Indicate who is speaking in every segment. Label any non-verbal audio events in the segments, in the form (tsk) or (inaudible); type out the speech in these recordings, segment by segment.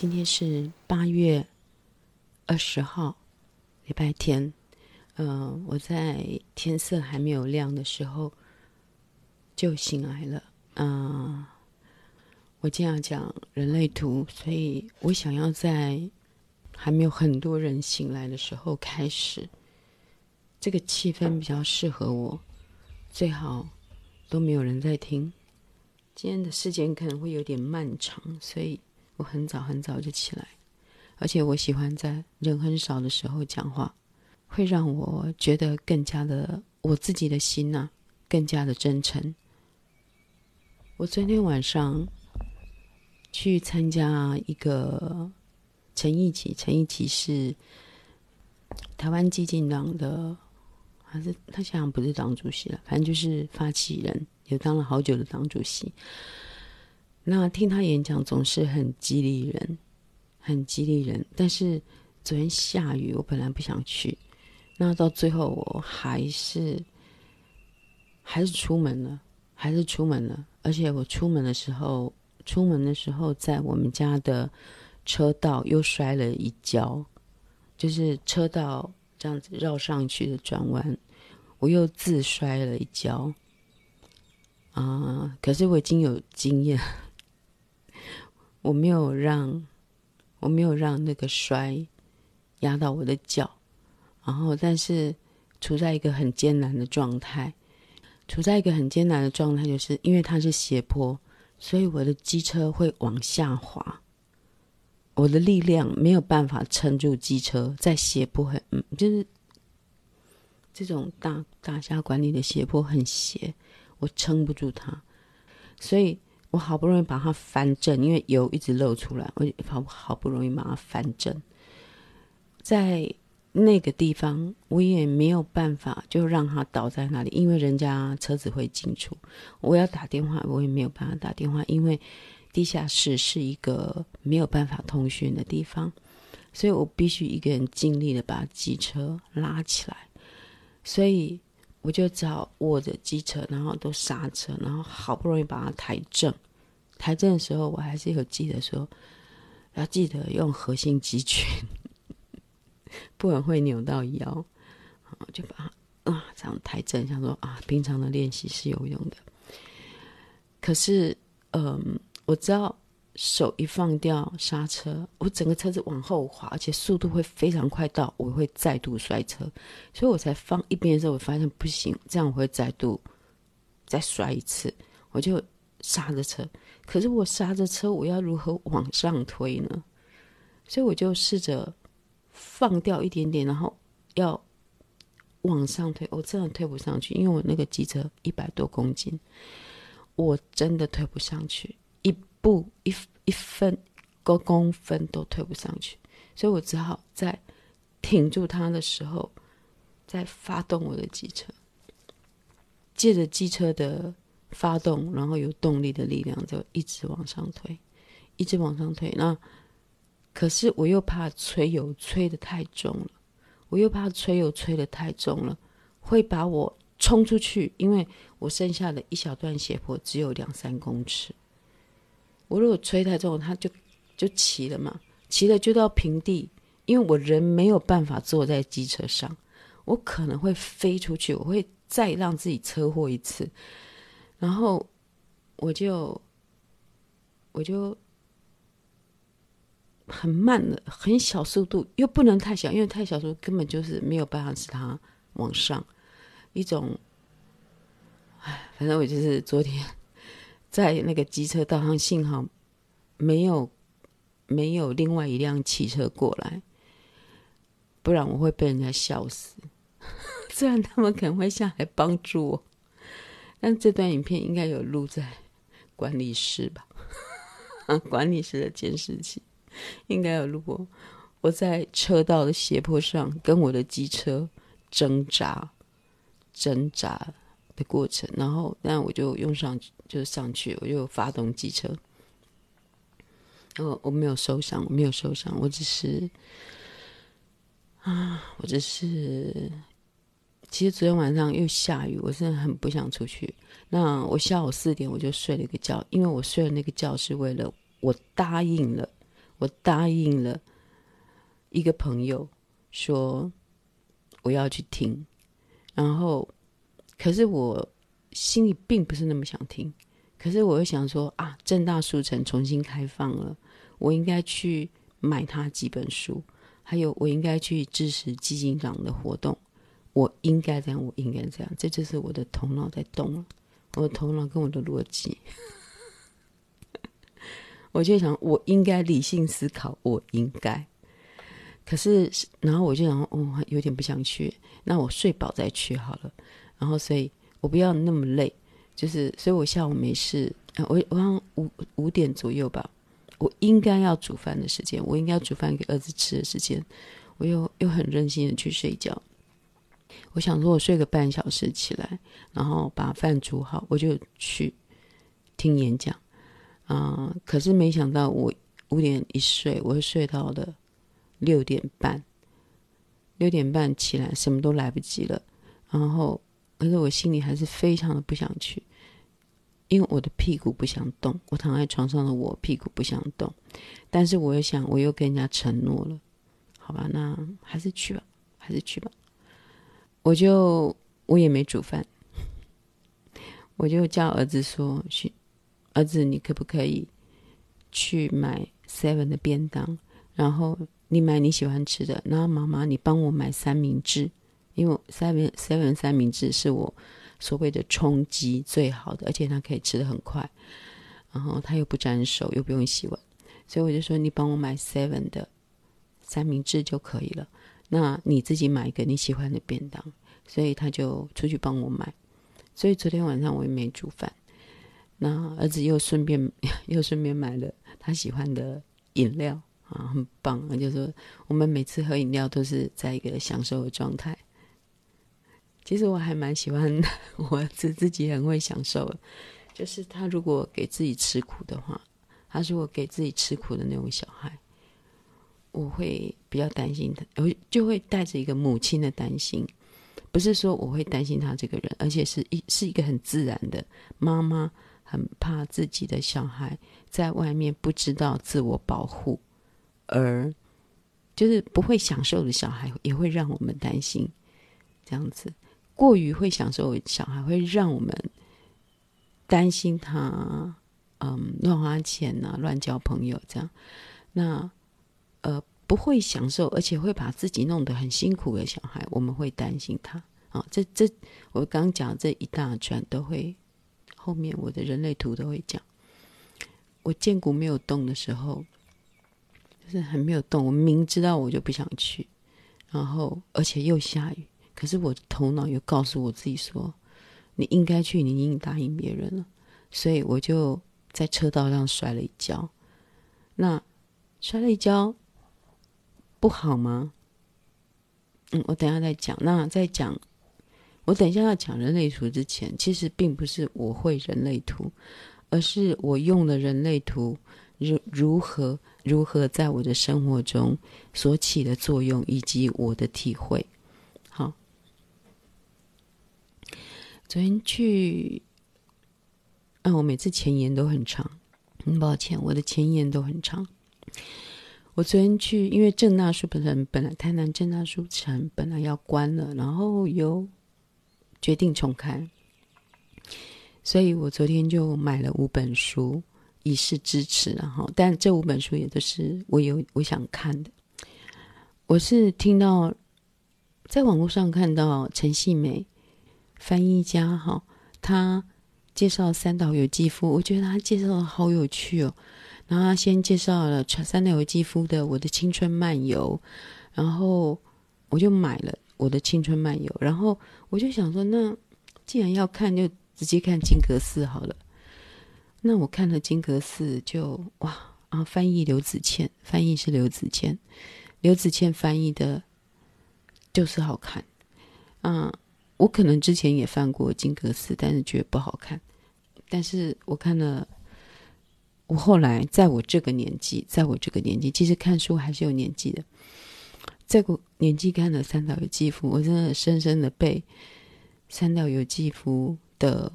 Speaker 1: 今天是八月二十号，礼拜天。嗯、呃，我在天色还没有亮的时候就醒来了。嗯、我今天要讲人类图，所以我想要在还没有很多人醒来的时候开始。这个气氛比较适合我，最好都没有人在听。今天的时间可能会有点漫长，所以我很早很早就起来，而且我喜欢在人很少的时候讲话，会让我觉得更加的我自己的心呐、更加的真诚。我昨天晚上去参加一个陈义起，陈义起是台湾激进党的。还是他现在不是党主席了，反正就是发起人，也当了好久的党主席。那听他演讲总是很激励人，很激励人。但是昨天下雨，我本来不想去，那到最后我还是还是出门了，还是出门了。而且我出门的时候，出门的时候在我们家的车道又摔了一跤，就是车道。这样子绕上去的转弯，我又自摔了一跤。啊、可是我已经有经验，我没有让，我没有让那个摔压到我的脚。然后，但是处在一个很艰难的状态，处在一个很艰难的状态，就是因为它是斜坡，所以我的机车会往下滑。我的力量没有办法撑住机车，在斜坡很，嗯，就是这种大大厦管理的斜坡很斜，我撑不住它，所以我好不容易把它翻正，因为油一直漏出来，我好好不容易把它翻正，在那个地方我也没有办法就让它倒在那里，因为人家车子会进出，我要打电话我也没有办法打电话，因为。地下室是一个没有办法通讯的地方，所以我必须一个人尽力的把机车拉起来，所以我就只好握着机车，然后都刹车，然后好不容易把它抬正。抬正的时候，我还是有记得说，要记得用核心肌群，(laughs) 不然会扭到腰。就把它啊这样抬正，想说啊，平常的练习是有用的。可是，嗯。我知道手一放掉刹车，我整个车子往后滑，而且速度会非常快到我会再度摔车，所以我才放一边的时候，我发现不行，这样我会再度再摔一次，我就刹着车。可是我刹着车，我要如何往上推呢？所以我就试着放掉一点点，然后要往上推，我真的推不上去，因为我那个机车一百多公斤，我真的推不上去。一步，一一分个公分都推不上去，所以我只好在挺住它的时候，再发动我的机车，借着机车的发动，然后有动力的力量，就一直往上推，一直往上推。那可是我又怕吹油吹得太重了，我又怕吹油吹得太重了，会把我冲出去，因为我剩下的一小段斜坡只有两三公尺。我如果吹太重，它就就骑了嘛，骑了就到平地，因为我人没有办法坐在机车上，我可能会飞出去，我会再让自己车祸一次，然后我就我就很慢的很小速度，又不能太小，因为太小速度根本就是没有办法使它往上，一种，哎，反正我就是昨天。(laughs) 在那个机车道上，幸好没有没有另外一辆汽车过来，不然我会被人家笑死。(laughs) 虽然他们可能会下来帮助我，但这段影片应该有录在管理室吧？(laughs) 管理室的监视器应该有录过我在车道的斜坡上跟我的机车挣扎挣扎的过程，然后那我就用上就上去，我就发动机车。我我没有受伤，我没有受伤，我只是啊，我只是，其实昨天晚上又下雨，我真的很不想出去。那我下午四点我就睡了一个觉，因为我睡了那个觉是为了我答应了，我答应了一个朋友说我要去听，然后可是我心里并不是那么想听，可是我又想说啊，正大书城重新开放了，我应该去买他几本书，还有我应该去支持基金长的活动，我应该这样，我应该这样，这就是我的头脑在动了，我的头脑跟我的逻辑。(laughs) 我就想，我应该理性思考，我应该。可是，然后我就想，哦，有点不想去，那我睡饱再去好了。然后，所以我不要那么累，就是，所以我下午没事，我我好像五五点左右吧，我应该要煮饭的时间，我应该煮饭给儿子吃的时间，我又又很任性的去睡觉。我想说，我睡个半小时起来，然后把饭煮好，我就去听演讲。啊、可是没想到我五点一睡，我会睡到了六点半。六点半起来，什么都来不及了。然后，可是我心里还是非常的不想去，因为我的屁股不想动。我躺在床上的我屁股不想动，但是我又想，我又跟人家承诺了，好吧，那还是去吧，还是去吧。我就我也没煮饭，我就叫儿子说去。儿子，你可不可以去买 Seven 的便当？然后你买你喜欢吃的。然后妈妈，你帮我买三明治，因为 Seven Seven 三明治是我所谓的冲击最好的，而且它可以吃的很快，然后它又不沾手，又不用洗碗，所以我就说你帮我买 Seven 的三明治就可以了。那你自己买一个你喜欢的便当，所以他就出去帮我买。所以昨天晚上我也没煮饭。那儿子又顺便 (laughs) 又顺便买了他喜欢的饮料啊，很棒啊！就是说我们每次喝饮料都是在一个享受的状态。其实我还蛮喜欢 (laughs) 我儿子自己很会享受，就是他如果给自己吃苦的话，他是我给自己吃苦的那种小孩，我会比较担心他，我就会带着一个母亲的担心，不是说我会担心他这个人，而且是一是一个很自然的妈妈。很怕自己的小孩在外面不知道自我保护，而就是不会享受的小孩也会让我们担心。这样子过于会享受小孩会让我们担心他，嗯，乱花钱啊，乱交朋友这样。那呃，不会享受，而且会把自己弄得很辛苦的小孩，我们会担心他啊。这这，我刚讲这一大串都会。后面我的人类图都会讲，我荐骨没有动的时候，就是很没有动。我明知道我就不想去，然后而且又下雨，可是我的头脑又告诉我自己说，你应该去，你已经答应别人了，所以我就在车道上摔了一跤。那摔了一跤不好吗？嗯，我等一下再讲。那再讲。我等一下要讲人类图之前，其实并不是我会人类图，而是我用了人类图如如何如何在我的生活中所起的作用，以及我的体会。好，昨天去，啊，我每次前言都很长，很抱歉，我的前言都很长。我昨天去，因为正大书城本来台南正大书城本来要关了，然后有。决定重开，所以我昨天就买了五本书以示支持，然后，但这五本书也都是我有我想看的。我是听到在网络上看到陈细美翻译家哈，他介绍三岛由纪夫，我觉得他介绍的好有趣哦。然后他先介绍了三岛由纪夫的《我的青春漫游》，然后我就买了。我的青春漫游，然后我就想说，那既然要看，就直接看金阁寺好了。那我看了金阁寺就，就哇啊！翻译刘子倩，翻译是刘子倩，刘子倩翻译的，就是好看。嗯，我可能之前也翻过金阁寺，但是觉得不好看。但是我看了，我后来在我这个年纪，在我这个年纪，其实看书还是有年纪的。在我年纪看了三岛由纪夫，我真的深深的被三岛由纪夫的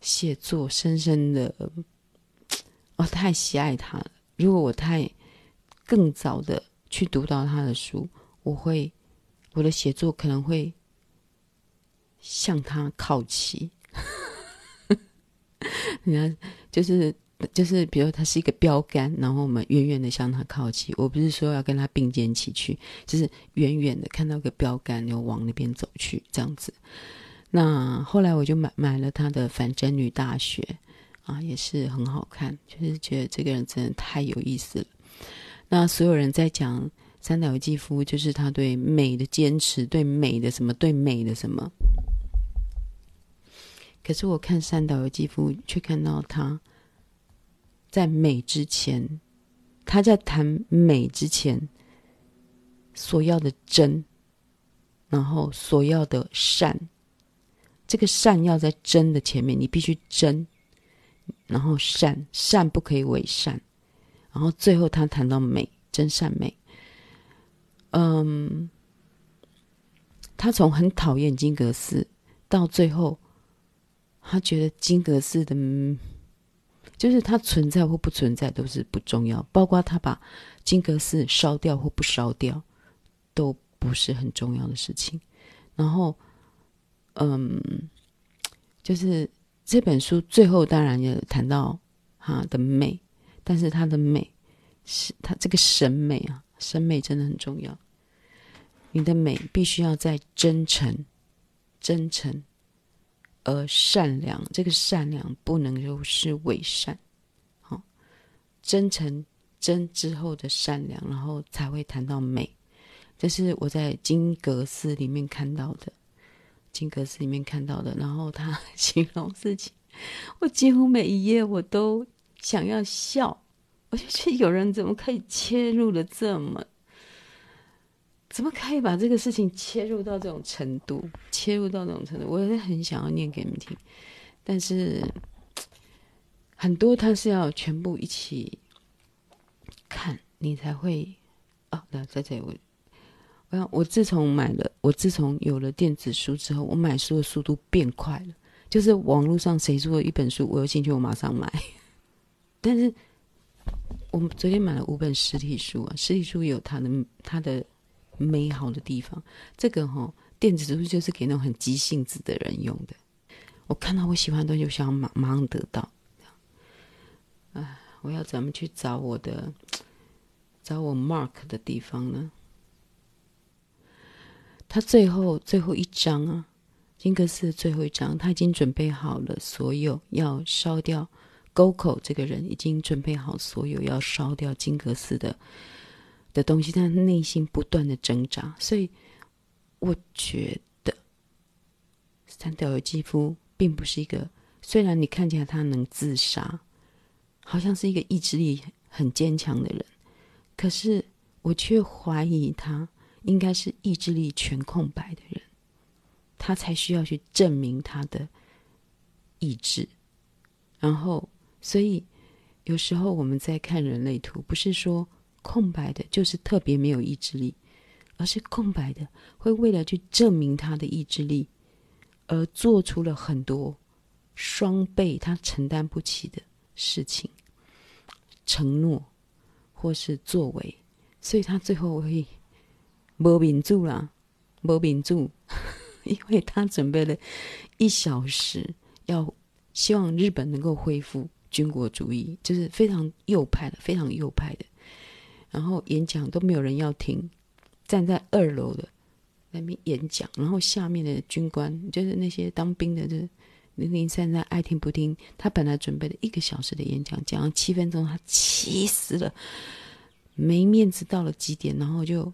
Speaker 1: 写作深深的，我、哦、太喜爱他了。如果我太更早的去读到他的书，我会我的写作可能会向他靠齐。(laughs) 你看，就是就是，比如他是一个标杆，然后我们远远的向他靠近。我不是说要跟他并肩齐驱，就是远远的看到个标杆，就往那边走去，这样子。那后来我就买买了他的《反真女大学》啊，也是很好看，就是觉得这个人真的太有意思了。那所有人在讲三岛由纪夫，就是他对美的坚持，对美的什么，对美的什么。可是我看三岛由纪夫，却看到他在美之前，他在谈美之前所要的真，然后所要的善。这个善要在真的前面，你必须真，然后善，善不可以伪善，然后最后他谈到美，真善美。嗯，他从很讨厌金阁寺，到最后，他觉得金阁寺的，就是它存在或不存在都是不重要，包括他把金阁寺烧掉或不烧掉，都不是很重要的事情。然后。嗯，就是这本书最后当然也谈到他的美，但是他的美是他这个审美啊，审美真的很重要。你的美必须要在真诚、真诚而善良，这个善良不能够是伪善。好，真诚真之后的善良，然后才会谈到美。这是我在金阁寺里面看到的。金阁寺里面看到的，然后他 (laughs) 形容自己，我几乎每一页我都想要笑。我就觉得有人怎么可以切入的这么，怎么可以把这个事情切入到这种程度，切入到这种程度，我也很想要念给你们听，但是很多他是要全部一起看，你才会哦，那在这里我。我想我自从买了，我自从有了电子书之后，我买书的速度变快了。就是网络上谁出了一本书，我有兴趣，我马上买。(laughs) 但是，我们昨天买了五本实体书啊，实体书有它的它的美好的地方。这个哈、哦，电子书就是给那种很急性子的人用的。我看到我喜欢的东西，我想要马马上得到。哎，我要怎么去找我的 (tsk) 找我 mark 的地方呢？他最后最后一章啊，金阁寺的最后一章，他已经准备好了所有要烧掉沟口这个人，已经准备好所有要烧掉金阁寺的的东西，他内心不断的挣扎，所以我觉得三岛由纪夫并不是一个，虽然你看起来他能自杀，好像是一个意志力很坚强的人，可是我却怀疑他。应该是意志力全空白的人，他才需要去证明他的意志。然后，所以有时候我们在看人类图，不是说空白的就是特别没有意志力，而是空白的会为了去证明他的意志力，而做出了很多双倍他承担不起的事情、承诺或是作为，所以他最后会。没民主啦，没民主，(laughs) 因为他准备了一小时，要希望日本能够恢复军国主义，就是非常右派的，非常右派的。然后演讲都没有人要听，站在二楼的那边演讲，然后下面的军官就是那些当兵的，就是零零散散爱听不听。他本来准备了一个小时的演讲，讲了七分钟，他气死了，没面子到了极点，然后就。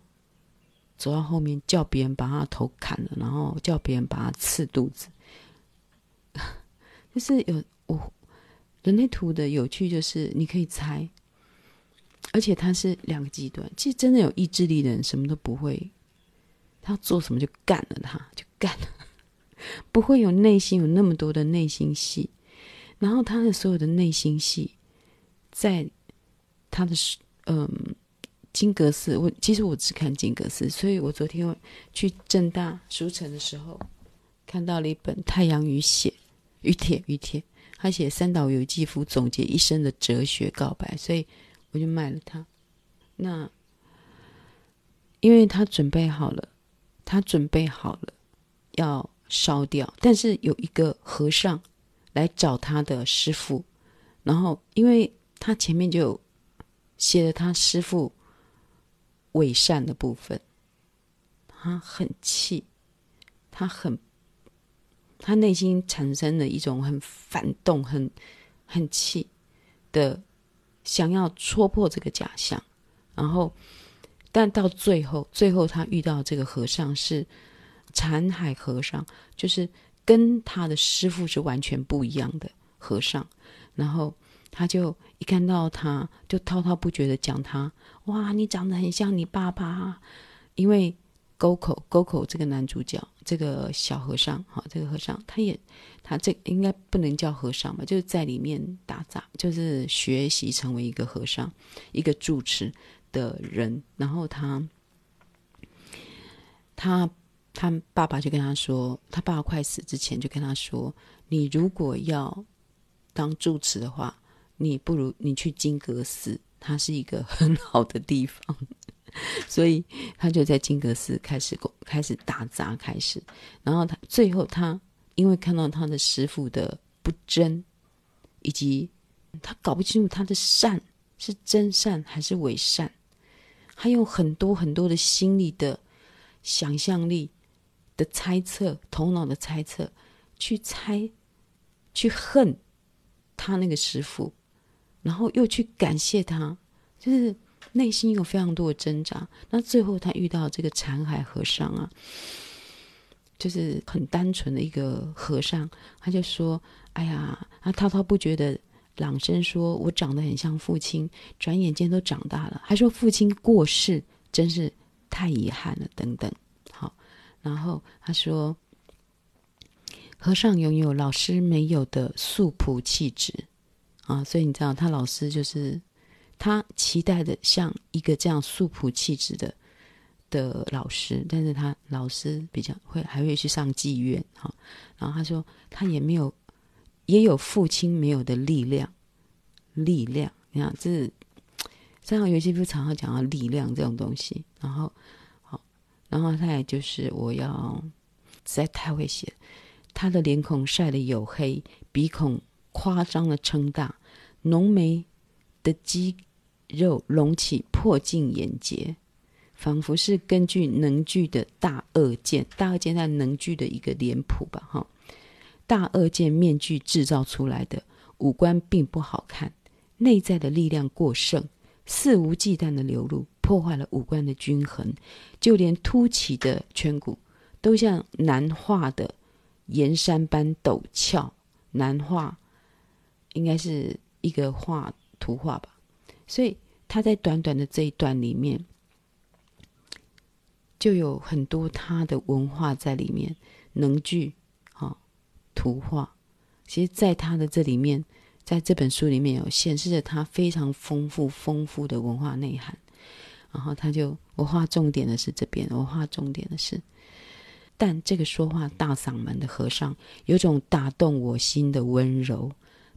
Speaker 1: 走到后面，叫别人把他头砍了，然后叫别人把他刺肚子。(laughs) 就是有我人类图的有趣，就是你可以猜，而且他是两个极端。其实真的有意志力的人，什么都不会，他做什么就干了他，就干了，(laughs) 不会有内心有那么多的内心戏。然后他的所有的内心戏，在他的嗯。金阁寺，我其实我只看金阁寺，所以我昨天去正大书城的时候，看到了一本《太阳与血与铁与铁》，他写三岛由纪夫总结一生的哲学告白，所以我就卖了它。那因为他准备好了，他准备好了要烧掉，但是有一个和尚来找他的师傅，然后因为他前面就有写了他师傅伪善的部分，他很气，他很。他内心产生了一种很反动、很很气的，想要戳破这个假象。然后，但到最后，最后他遇到这个和尚是禅海和尚，就是跟他的师傅是完全不一样的和尚。然后他就一看到他，就滔滔不绝的讲他：“哇，你长得很像你爸爸。”因为沟口沟口这个男主角。这个小和尚，哈，这个和尚，他也，他这应该不能叫和尚吧？就是在里面打杂，就是学习成为一个和尚，一个住持的人。然后他，他，他爸爸就跟他说，他爸爸快死之前就跟他说：“你如果要当住持的话，你不如你去金阁寺，它是一个很好的地方。”所以他就在金阁寺开始开始打杂，开始，然后他最后他因为看到他的师傅的不真，以及他搞不清楚他的善是真善还是伪善，他用很多很多的心理的想象力的猜测，头脑的猜测去猜，去恨他那个师傅，然后又去感谢他，就是。内心有非常多的挣扎，那最后他遇到这个禅海和尚啊，就是很单纯的一个和尚，他就说：“哎呀，他滔滔不绝的朗声说，我长得很像父亲，转眼间都长大了，还说父亲过世真是太遗憾了，等等。”好，然后他说，和尚拥有老师没有的素朴气质啊，所以你知道他老师就是。他期待的像一个这样素朴气质的的老师，但是他老师比较会还会去上妓院哈。然后他说他也没有，也有父亲没有的力量，力量。你看，这是三好游戏不常常讲到力量这种东西。然后好，然后他也就是我要实在太会写，他的脸孔晒得黝黑，鼻孔夸张的撑大，浓眉的肌。肉隆起，破镜眼睫，仿佛是根据能剧的大顎剑，大顎剑在能剧的一个脸谱吧，哈，大顎剑面具制造出来的五官并不好看，内在的力量过剩，肆无忌惮的流露，破坏了五官的均衡，就连凸起的颧骨都像难画的岩山般陡峭，难画应该是一个画图画吧。所以他在短短的这一段里面，就有很多他的文化在里面，能剧啊，图画。其实，在他的这里面，在这本书里面有显示着他非常丰富、丰富的文化内涵。然后他就，我画重点的是这边，我画重点的是，但这个说话大嗓门的和尚，有种打动我心的温柔，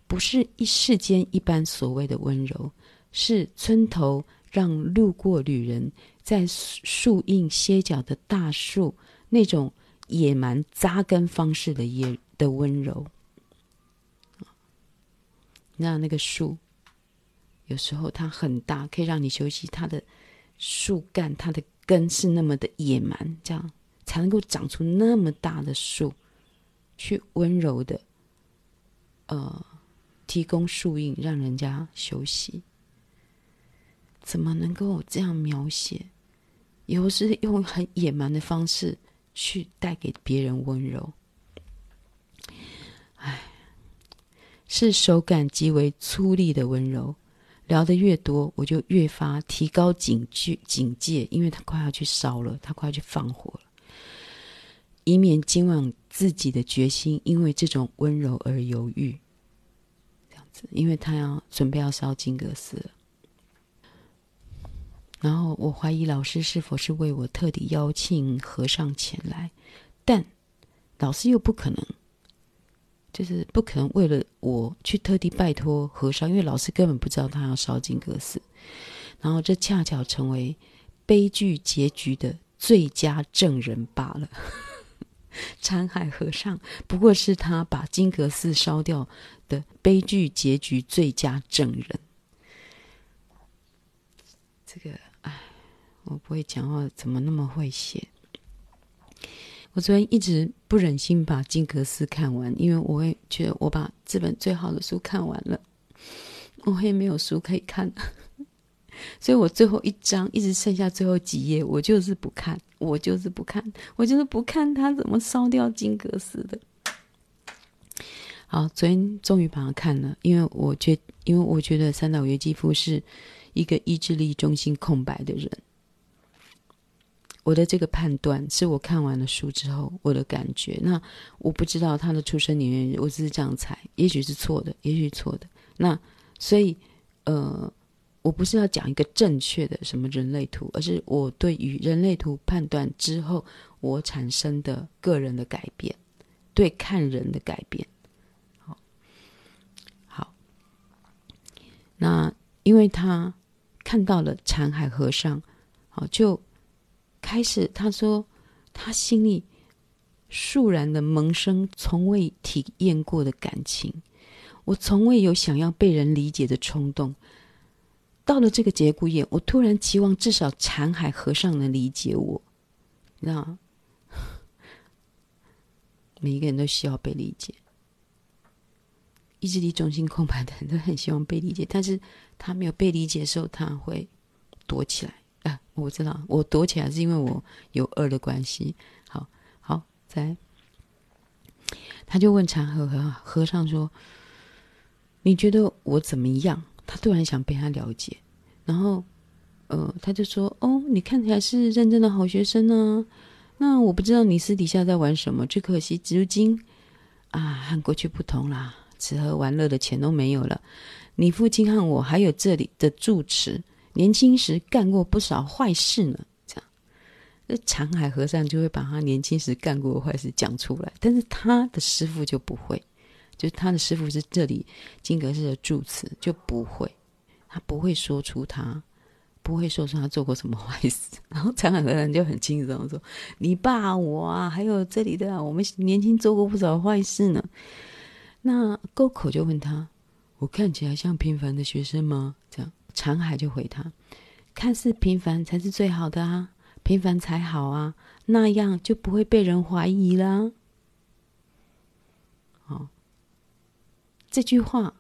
Speaker 1: 不是一世间一般所谓的温柔。是村头让路过旅人在树荫歇脚的大树那种野蛮扎根方式的野的温柔。那那个树有时候它很大，可以让你休息。它的树干、它的根是那么的野蛮，这样才能够长出那么大的树，去温柔的呃提供树荫，让人家休息。怎么能够这样描写？又是用很野蛮的方式去带给别人温柔。哎，是手感极为粗粝的温柔。聊得越多，我就越发提高警觉警戒，因为他快要去烧了，他快要去放火了，以免今晚自己的决心因为这种温柔而犹豫。这样子，因为他要准备要烧金阁寺了。然后我怀疑老师是否是为我特地邀请和尚前来，但老师又不可能，就是不可能为了我去特地拜托和尚，因为老师根本不知道他要烧金阁寺，然后这恰巧成为悲剧结局的最佳证人罢了。(laughs) 禅海和尚不过是他把金阁寺烧掉的悲剧结局最佳证人。这个，我不会讲话，怎么那么会写？我昨天一直不忍心把金阁寺看完，因为我会觉得我把这本最好的书看完了，我也没有书可以看。(laughs) 所以我最后一章一直剩下最后几页，我就是不看，我就是不看，我就是不看他怎么烧掉金阁寺的。好，昨天终于把它看了，因为我觉，因为我觉得三岛由纪夫是一个意志力中心空白的人。我的这个判断是我看完了书之后我的感觉。那我不知道他的出生年月日，我只是这样猜，也许是错的，也许错的。那所以，呃。我不是要讲一个正确的什么人类图，而是我对于人类图判断之后我产生的个人的改变，对看人的改变。好，好，那因为他看到了禅海和尚，好，就开始他说他心里肃然的萌生从未体验过的感情，我从未有想要被人理解的冲动。到了这个节骨眼，我突然期望至少禅海和尚能理解我。那每一个人都需要被理解，意志力中心空白的人都很希望被理解，但是他没有被理解的时候，他会躲起来。啊，我知道，我躲起来是因为我有恶的关系。好，好，再，他就问禅和和和尚说：“你觉得我怎么样？”他突然想被他了解，然后，呃，他就说：“哦，你看起来是认真的好学生呢。那我不知道你私底下在玩什么。只可惜，如今啊，和过去不同啦，吃喝玩乐的钱都没有了。你父亲和我还有这里的住持，年轻时干过不少坏事呢。这样，那长海和尚就会把他年轻时干过的坏事讲出来，但是他的师傅就不会。”就他的师傅是这里金阁寺的住持，就不会，他不会说出他，不会说出他做过什么坏事。然后长海和尚就很轻松说：“你爸我啊，还有这里的、啊、我们年轻做过不少坏事呢。”那沟口就问他：“我看起来像平凡的学生吗？”这样禅海就回他：“看似平凡才是最好的啊，平凡才好啊，那样就不会被人怀疑了。”好。这句话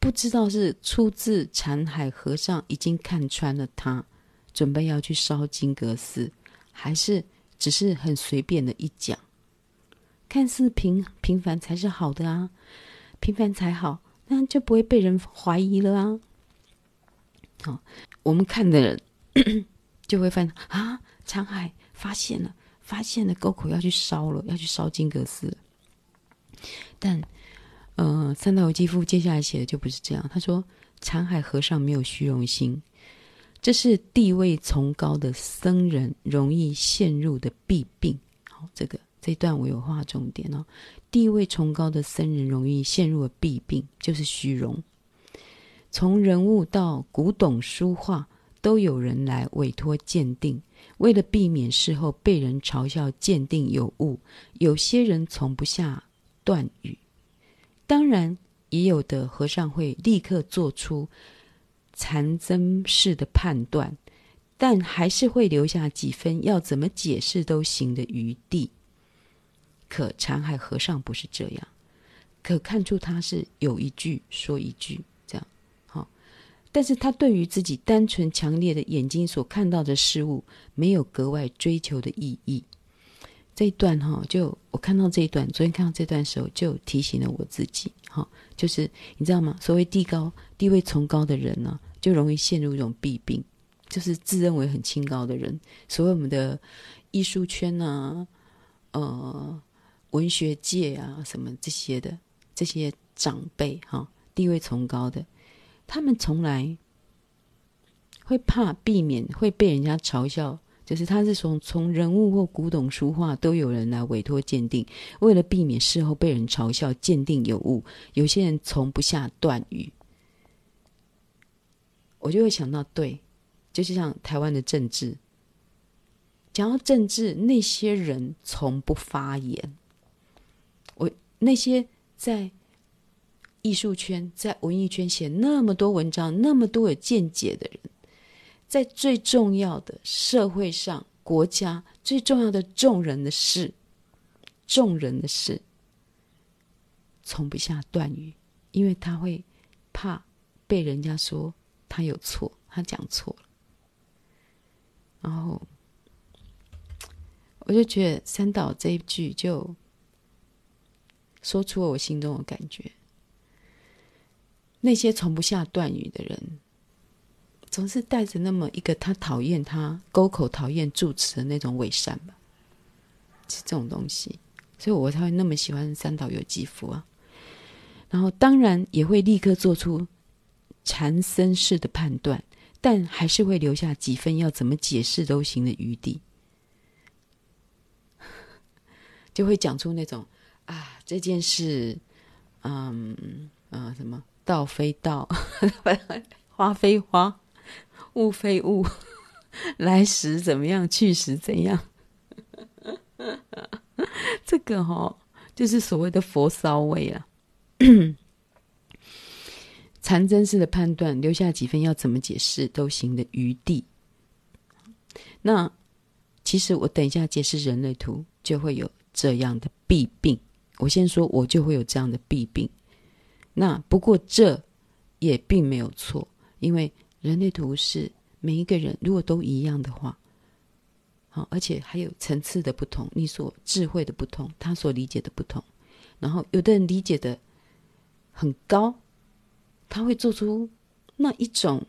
Speaker 1: 不知道是出自禅海和尚已经看穿了他，准备要去烧金阁寺，还是只是很随便的一讲？看似平平凡才是好的啊，平凡才好，那就不会被人怀疑了啊。好，我们看的人 (clears throat) 就会发现啊，禅海发现了，发现了沟口要去烧了，要去烧金阁寺，但。呃，三岛由纪夫接下来写的就不是这样。他说：“禅海和尚没有虚荣心，这是地位崇高的僧人容易陷入的弊病。”好，这个这一段我有画重点哦。地位崇高的僧人容易陷入的弊病就是虚荣。从人物到古董书画，都有人来委托鉴定，为了避免事后被人嘲笑鉴定有误，有些人从不下断语。当然，也有的和尚会立刻做出禅僧式的判断，但还是会留下几分要怎么解释都行的余地。可禅海和尚不是这样，可看出他是有一句说一句。但是他对于自己单纯强烈的眼睛所看到的事物，没有格外追求的意义。这一段哈，就我看到这一段，昨天看到这段时候，就提醒了我自己哈，就是你知道吗？所谓地高地位崇高的人呢，就容易陷入一种弊病，就是自认为很清高的人。所谓我们的艺术圈啊，呃，文学界啊，什么这些的这些长辈哈，地位崇高的，他们从来会怕避免会被人家嘲笑。就是他是从从人物或古董书画都有人来委托鉴定，为了避免事后被人嘲笑鉴定有误，有些人从不下断语。我就会想到，对，就是像台湾的政治，讲到政治，那些人从不发言。我那些在艺术圈、在文艺圈写那么多文章、那么多有见解的人，在最重要的社会上、国家最重要的众人的事、众人的事，从不下断语，因为他会怕被人家说。他有错，他讲错了，然后我就觉得三岛这一句就说出了我心中的感觉。那些从不下断语的人，总是带着那么一个他讨厌他沟口讨厌助词的那种伪善吧，是这种东西，所以我才会那么喜欢三岛由纪夫啊。然后当然也会立刻做出。禅僧式的判断，但还是会留下几分要怎么解释都行的余地，(laughs) 就会讲出那种啊，这件事，嗯啊，什么道非道，花非花，物非物，来时怎么样，去时怎样？这个哈、哦，就是所谓的佛骚味啊。禅真式的判断，留下几分要怎么解释都行的余地。那其实我等一下解释人类图，就会有这样的弊病。我先说，我就会有这样的弊病。那不过这也并没有错，因为人类图是每一个人如果都一样的话，好，而且还有层次的不同，你所智慧的不同，他所理解的不同，然后有的人理解的很高。他会做出那一种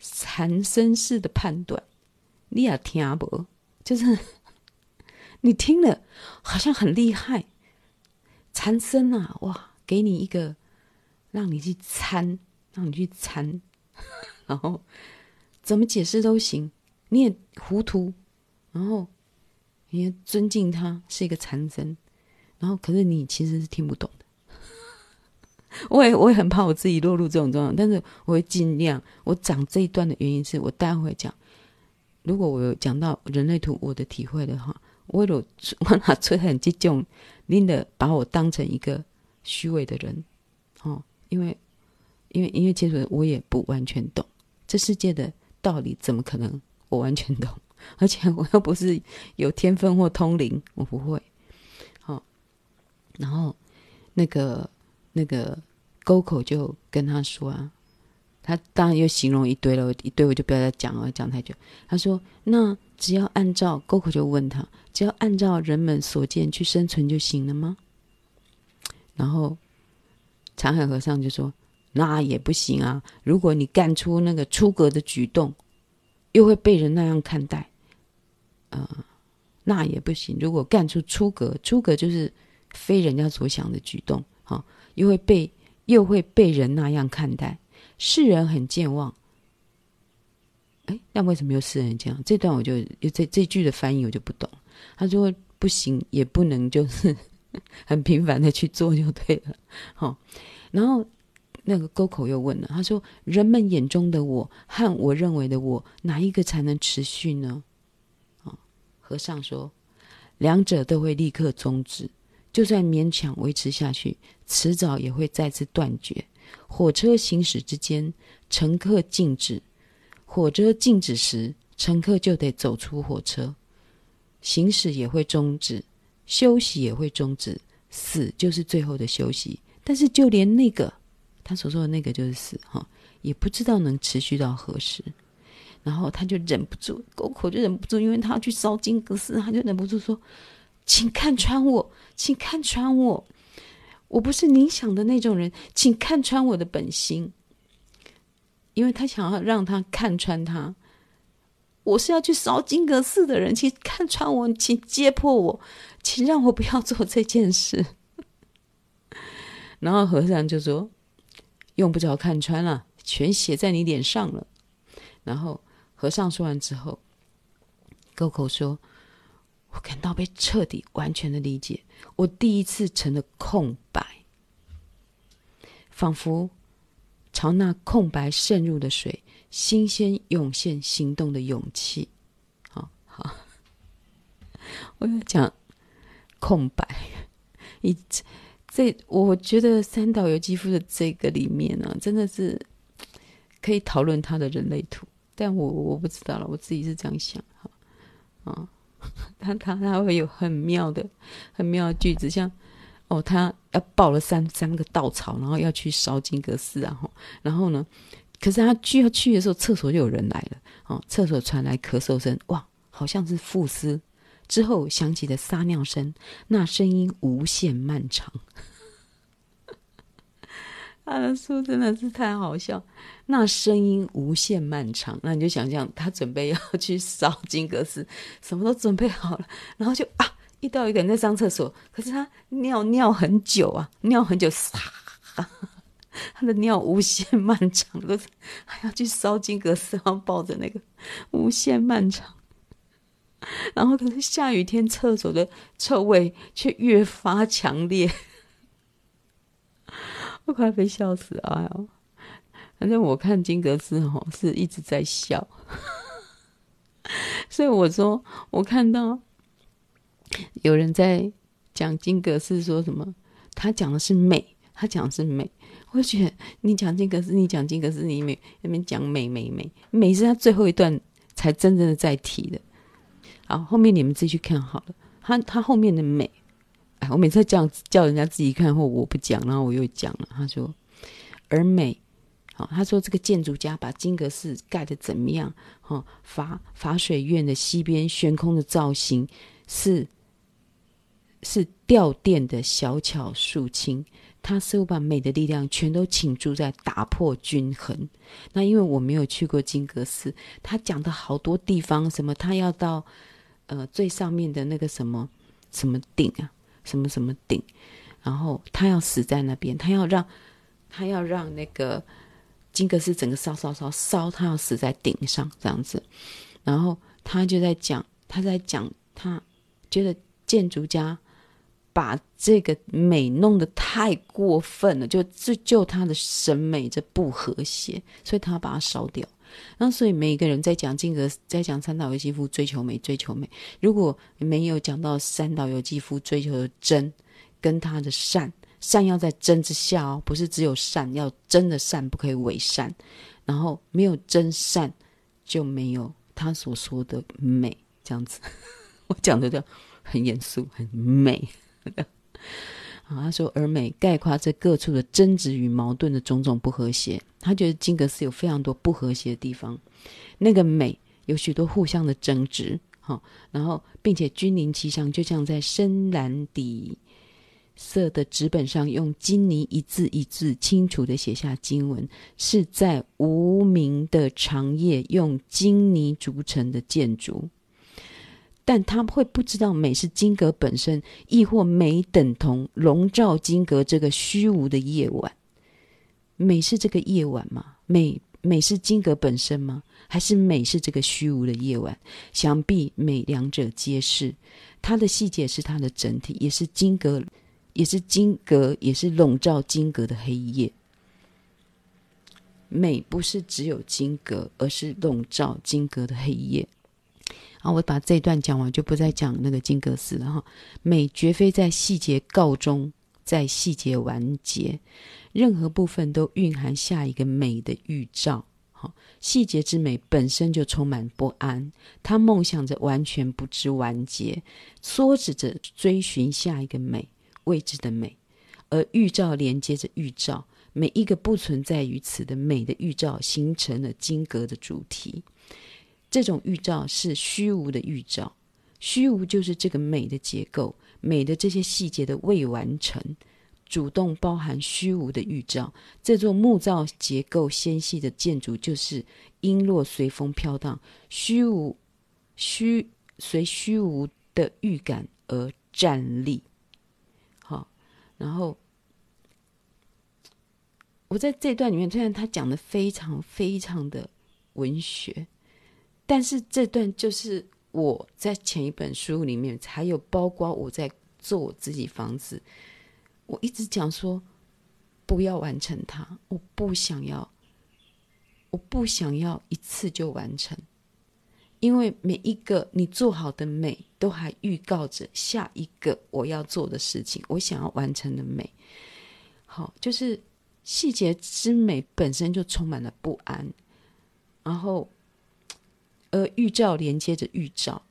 Speaker 1: 禅生式的判断，你也听不？就是 (laughs) 你听了好像很厉害，禅生啊，哇，给你一个让你去参，让你去参，(laughs) 然后怎么解释都行，你也糊涂，然后你也尊敬他是一个禅僧，然后可是你其实是听不懂的。(laughs) 我也我也很怕我自己落入这种状况，但是我会尽量。我讲这一段的原因是我待会讲，如果我有讲到人类图我的体会的话，我有 (laughs) 我拿出很激动，拎的把我当成一个虚伪的人哦，因为因为因为其实我也不完全懂这世界的道理，怎么可能我完全懂？(laughs) 而且我又不是有天分或通灵，我不会。好、哦，然后那个。那个沟口就跟他说啊，他当然又形容一堆了，一堆我就不要再讲了，讲太久。他说：“那只要按照沟口就问他，只要按照人们所见去生存就行了吗？”然后禅海和尚就说：“那也不行啊！如果你干出那个出格的举动，又会被人那样看待。呃，那也不行。如果干出出格，出格就是非人家所想的举动，哈。”又会被又会被人那样看待，世人很健忘。哎，那为什么又世人这样？这段我就这这句的翻译我就不懂。他说不行，也不能就是 (laughs) 很频繁的去做就对了。好、(laughs) 哦，然后那个沟口又问了，他说：人们眼中的我和我认为的我，哪一个才能持续呢？啊、哦，和尚说，两者都会立刻终止。就算勉强维持下去，迟早也会再次断绝。火车行驶之间，乘客静止；火车静止时，乘客就得走出火车。行驶也会终止，休息也会终止，死就是最后的休息。但是，就连那个他所说的那个就是死，哈，也不知道能持续到何时。然后他就忍不住，沟口就忍不住，因为他要去烧金阁寺，他就忍不住说。请看穿我，请看穿我，我不是您想的那种人，请看穿我的本心。因为他想要让他看穿他，我是要去烧金阁寺的人，请看穿我，请揭破我，请让我不要做这件事。(laughs) 然后和尚就说：“用不着看穿了，全写在你脸上了。”然后和尚说完之后，狗狗说。我感到被彻底、完全的理解。我第一次成了空白，仿佛朝那空白渗入的水，新鲜涌现行动的勇气。好好，(laughs) 我要讲空白。以这，我觉得三岛由纪夫的这个里面呢、真的是可以讨论他的人类图。但我我不知道了，我自己是这样想哈啊，他他他会有很妙的很妙的句子，像哦，他要抱了三三个稻草，然后要去烧金阁寺啊，然后呢，可是他去要去的时候，厕所就有人来了，哦，厕所传来咳嗽声，哇，好像是富斯，之后响起的撒尿声，那声音无限漫长。他 (laughs) 的书真的是太好笑，那声音无限漫长，那你就想象他准备要去烧金阁寺，什么都准备好了，然后就啊，一到一个人在上厕所，可是他尿尿很久啊，尿很久，撒，(laughs) 他的尿无限漫长，都还要去烧金阁寺，然后抱着那个无限漫长，(laughs) 然后可是下雨天厕所的臭味却越发强烈。我快被笑死了！哎呀，反正我看金格斯吼是一直在笑，(laughs) 所以我说我看到有人在讲金格斯，说什么他讲的是美，他讲的是美。我觉得你讲金格斯，你讲金格斯，你没那边讲美美美美是他最后一段才真正的在提的。啊，后面你们自己去看好了，他他后面的美。哎我每次这样叫人家自己看，或我不讲，然后我又讲了。他说：“而美，好，他说这个建筑家把金阁寺盖的怎么样？哈，法法水院的西边悬空的造型是是吊电的小巧肃清，他似乎把美的力量全都倾注在打破均衡。那因为我没有去过金阁寺，他讲的好多地方，什么他要到呃最上面的那个什么什么顶啊。”什么什么顶，然后他要死在那边，他要让他要让那个金格斯整个烧烧烧烧，他要死在顶上这样子。然后他就在讲，他在讲，他觉得建筑家把这个美弄得太过分了，就就就他的审美这不和谐，所以他要把它烧掉。那所以每一个人在讲金阁，在讲三岛由纪夫追求美，追求美。如果没有讲到三岛由纪夫追求的真，跟他的善，善要在真之下哦，不是只有善，要真的善，不可以伪善。然后没有真善，就没有他所说的美。这样子，(laughs) 我讲的都很严肃，很美。(laughs) 啊，他说，而美概括这各处的争执与矛盾的种种不和谐。他觉得金阁寺有非常多不和谐的地方，那个美有许多互相的争执，哈，然后并且君临其上，就像在深蓝底色的纸本上用金泥一字一字清楚地写下经文，是在无名的长夜用金泥筑成的建筑。但他会不知道美是金阁本身，亦或美等同笼罩金阁这个虚无的夜晚。美是这个夜晚吗？美美是金阁本身吗？还是美是这个虚无的夜晚？想必美两者皆是。它的细节是它的整体，也是金阁，也是金阁，也是笼罩金阁的黑夜。美不是只有金阁，而是笼罩金阁的黑夜。好，我把这段讲完，就不再讲那个金阁寺了哈。美绝非在细节告终，在细节完结，任何部分都蕴含下一个美的预兆。好，细节之美本身就充满不安，他梦想着完全不知完结，唆使着追寻下一个美，未知的美，而预兆连接着预兆，每一个不存在于此的美的预兆，形成了金格的主题。这种预兆是虚无的预兆，虚无就是这个美的结构，美的这些细节的未完成，主动包含虚无的预兆。这座木造结构纤细的建筑就是璎珞随风飘荡，虚无虚随虚无的预感而站立。好，然后我在这段里面，虽然他讲的非常非常的文学。但是这段就是我在前一本书里面，还有包括我在做我自己房子，我一直讲说，不要完成它，我不想要，我不想要一次就完成，因为每一个你做好的美，都还预告着下一个我要做的事情，我想要完成的美。好，就是细节之美本身就充满了不安，然后，而预兆连接着预兆，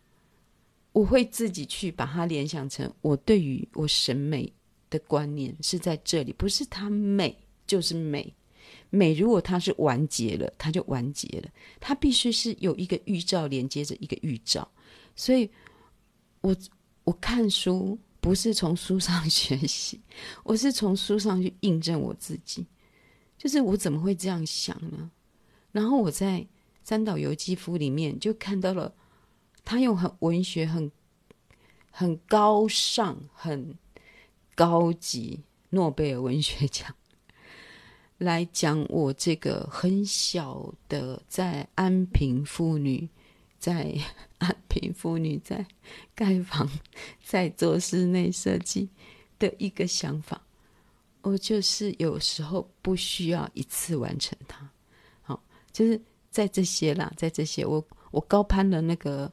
Speaker 1: 我会自己去把它联想成我对于我审美。的观念是在这里，不是它美就是美。美如果它是完结了，它就完结了。它必须是有一个预兆连接着一个预兆。所以我，我看书不是从书上学习，我是从书上去印证我自己。就是我怎么会这样想呢？然后我在三岛由纪夫里面就看到了，他用很文学、很很高尚、很。高级诺贝尔文学奖来讲，我这个很小的在安平妇女，在安平妇女在盖房，在做室内设计的一个想法，我就是有时候不需要一次完成它。好，就是在这些啦，在这些，我我高攀了那个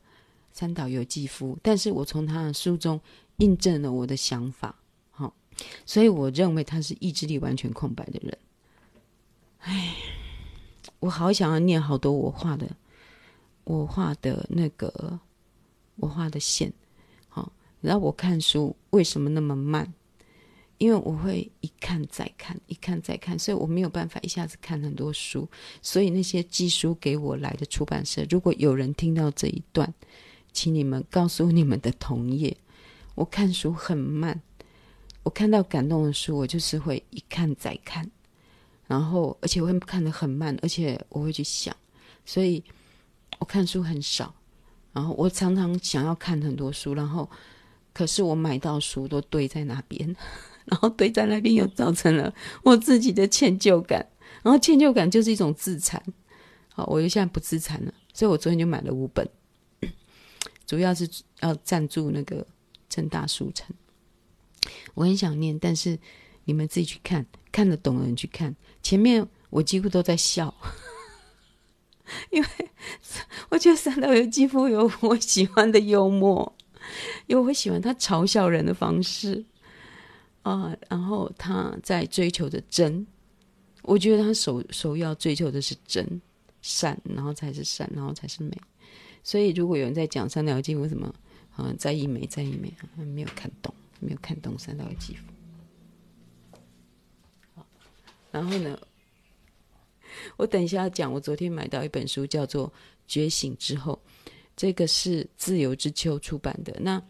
Speaker 1: 三岛由纪夫，但是我从他的书中印证了我的想法。所以我认为他是意志力完全空白的人。哎，我好想要念好多我画的，我画的那个，我画的线。好，然后我看书为什么那么慢？因为我会一看再看，一看再看，所以我没有办法一下子看很多书。所以那些寄书给我来的出版社，如果有人听到这一段，请你们告诉你们的同业，我看书很慢。我看到感动的书，我就是会一看再看，然后而且我会看得很慢，而且我会去想，所以我看书很少。然后我常常想要看很多书，然后可是我买到书都堆在那边，(laughs) 然后堆在那边又造成了我自己的歉疚感，然后歉疚感就是一种自残。好，我就现在不自残了，所以我昨天就买了五本，(coughs) 主要是要赞助那个正大书城。我很想念，但是你们自己去看，看得懂的人去看。前面我几乎都在笑，(laughs) 因为我觉得三岛由纪夫有我喜欢的幽默，有我喜欢他嘲笑人的方式啊、然后他在追求的真，我觉得他首首要追求的是真善，然后才是善，然后才是美。所以如果有人在讲三岛由纪夫什么啊、呃，在意美，在意美，没有看懂。没有看懂三岛由纪夫。好，然后呢，我等一下要讲。我昨天买到一本书，叫做《觉醒之后》，这个是自由之秋出版的。那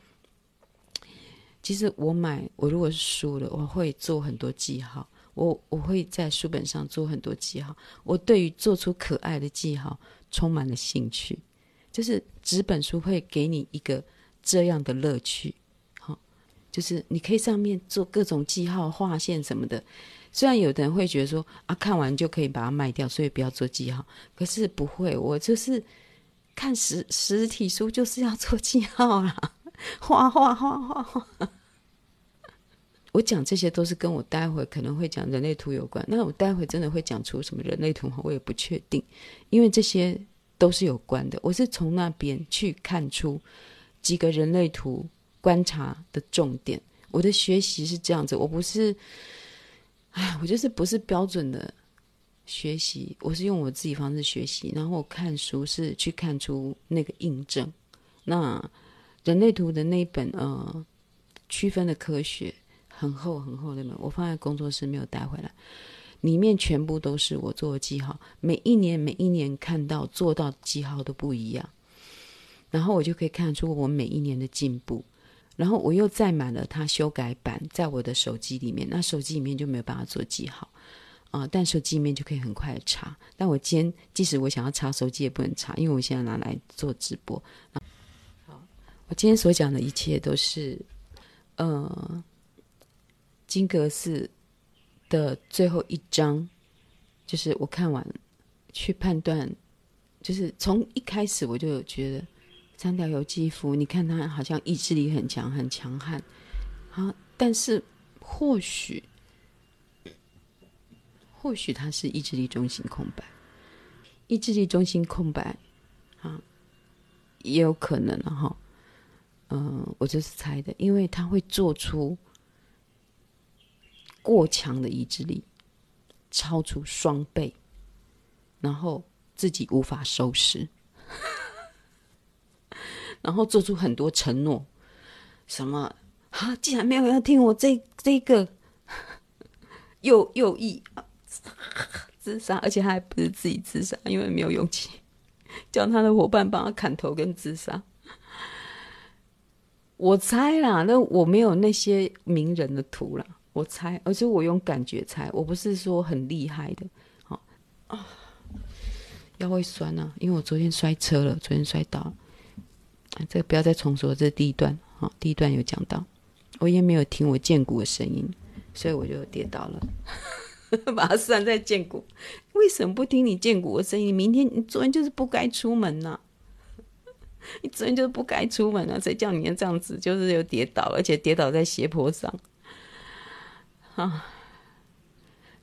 Speaker 1: 其实我买，我如果是书了，我会做很多记号。我我会在书本上做很多记号。我对于做出可爱的记号充满了兴趣，就是纸本书会给你一个这样的乐趣。就是你可以上面做各种记号、划线什么的。虽然有的人会觉得说啊，看完就可以把它卖掉，所以不要做记号。可是不会，我就是看实实体书就是要做记号啦，画画画画画。我讲这些都是跟我待会可能会讲人类图有关。那我待会真的会讲出什么人类图，我也不确定，因为这些都是有关的。我是从那边去看出几个人类图。观察的重点，我的学习是这样子，我不是，哎，我就是不是标准的学习，我是用我自己方式学习，然后我看书是去看出那个印证。那人类图的那一本呃区分的科学很厚很厚的本，我放在工作室没有带回来，里面全部都是我做的记号，每一年每一年看到做到记号都不一样，然后我就可以看出我每一年的进步。然后我又再买了它修改版，在我的手机里面，那手机里面就没有办法做记号啊、但手机里面就可以很快的查。但我今天即使我想要查手机也不能查，因为我现在拿来做直播。好，我今天所讲的一切都是，呃，金阁寺的最后一章，就是我看完去判断，就是从一开始我就觉得。三条有肌肤，你看他好像意志力很强，很强悍，啊！但是或许或许他是意志力中心空白，意志力中心空白啊，也有可能哈。嗯、我就是猜的，因为他会做出过强的意志力，超出双倍，然后自己无法收拾，然后做出很多承诺，什么啊？既然没有要听我这这个，(laughs) 又又意 (laughs) 自杀，而且他还不是自己自杀，因为没有勇气叫他的伙伴帮他砍头跟自杀。我猜啦，那我没有那些名人的图啦，我猜，而且我用感觉猜，我不是说很厉害的。好啊，腰会酸啊，因为我昨天摔车了，昨天摔倒。啊，这个不要再重说，这是第一段。好，第一段有讲到，我也没有听我荐骨的声音，所以我就跌倒了，(laughs) 把它算在荐骨。为什么不听你荐骨的声音？明天你昨天就是不该出门呐、(laughs) 你昨天就是不该出门啊！谁叫你要这样子？就是有跌倒，而且跌倒在斜坡上啊！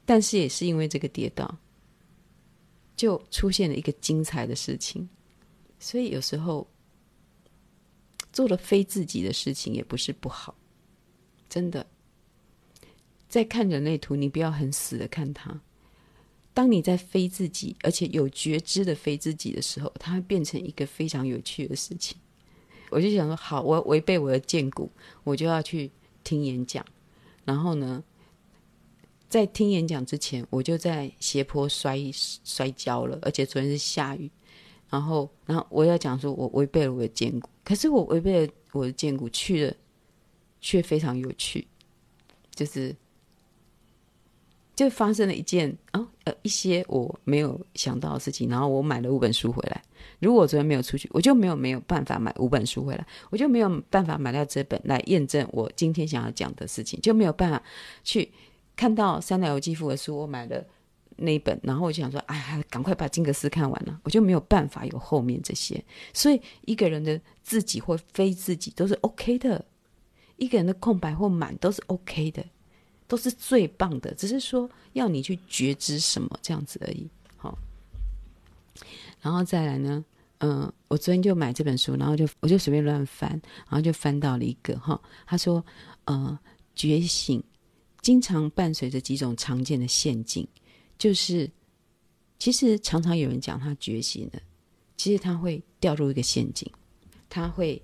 Speaker 1: 但是也是因为这个跌倒，就出现了一个精彩的事情。所以有时候做了非自己的事情也不是不好，真的。在看人类图，你不要很死的看它。当你在非自己，而且有觉知的非自己的时候，它会变成一个非常有趣的事情。我就想说，好，我违背我的荐骨，我就要去听演讲。然后呢，在听演讲之前，我就在斜坡摔摔跤了，而且昨天是下雨。然后，然后我要讲说，我违背了我的坚固。可是我违背了我的坚固去了，却非常有趣，就是。就发生了一件哦，呃，一些我没有想到的事情，然后我买了五本书回来。如果我昨天没有出去，我就没有没有办法买五本书回来，我就没有办法买到这本来验证我今天想要讲的事情，就没有办法去看到三岛由纪夫的书。我买了那一本，然后我就想说，哎呀，赶快把金格斯看完了，我就没有办法有后面这些。所以一个人的自己或非自己都是 OK 的，一个人的空白或满都是 OK 的。都是最棒的，只是说要你去觉知什么这样子而已。好，然后再来呢，嗯、我昨天就买这本书，然后就我就随便乱翻，然后就翻到了一个哈，他说，呃，觉醒经常伴随着几种常见的陷阱，就是其实常常有人讲他觉醒了，其实他会掉入一个陷阱，他会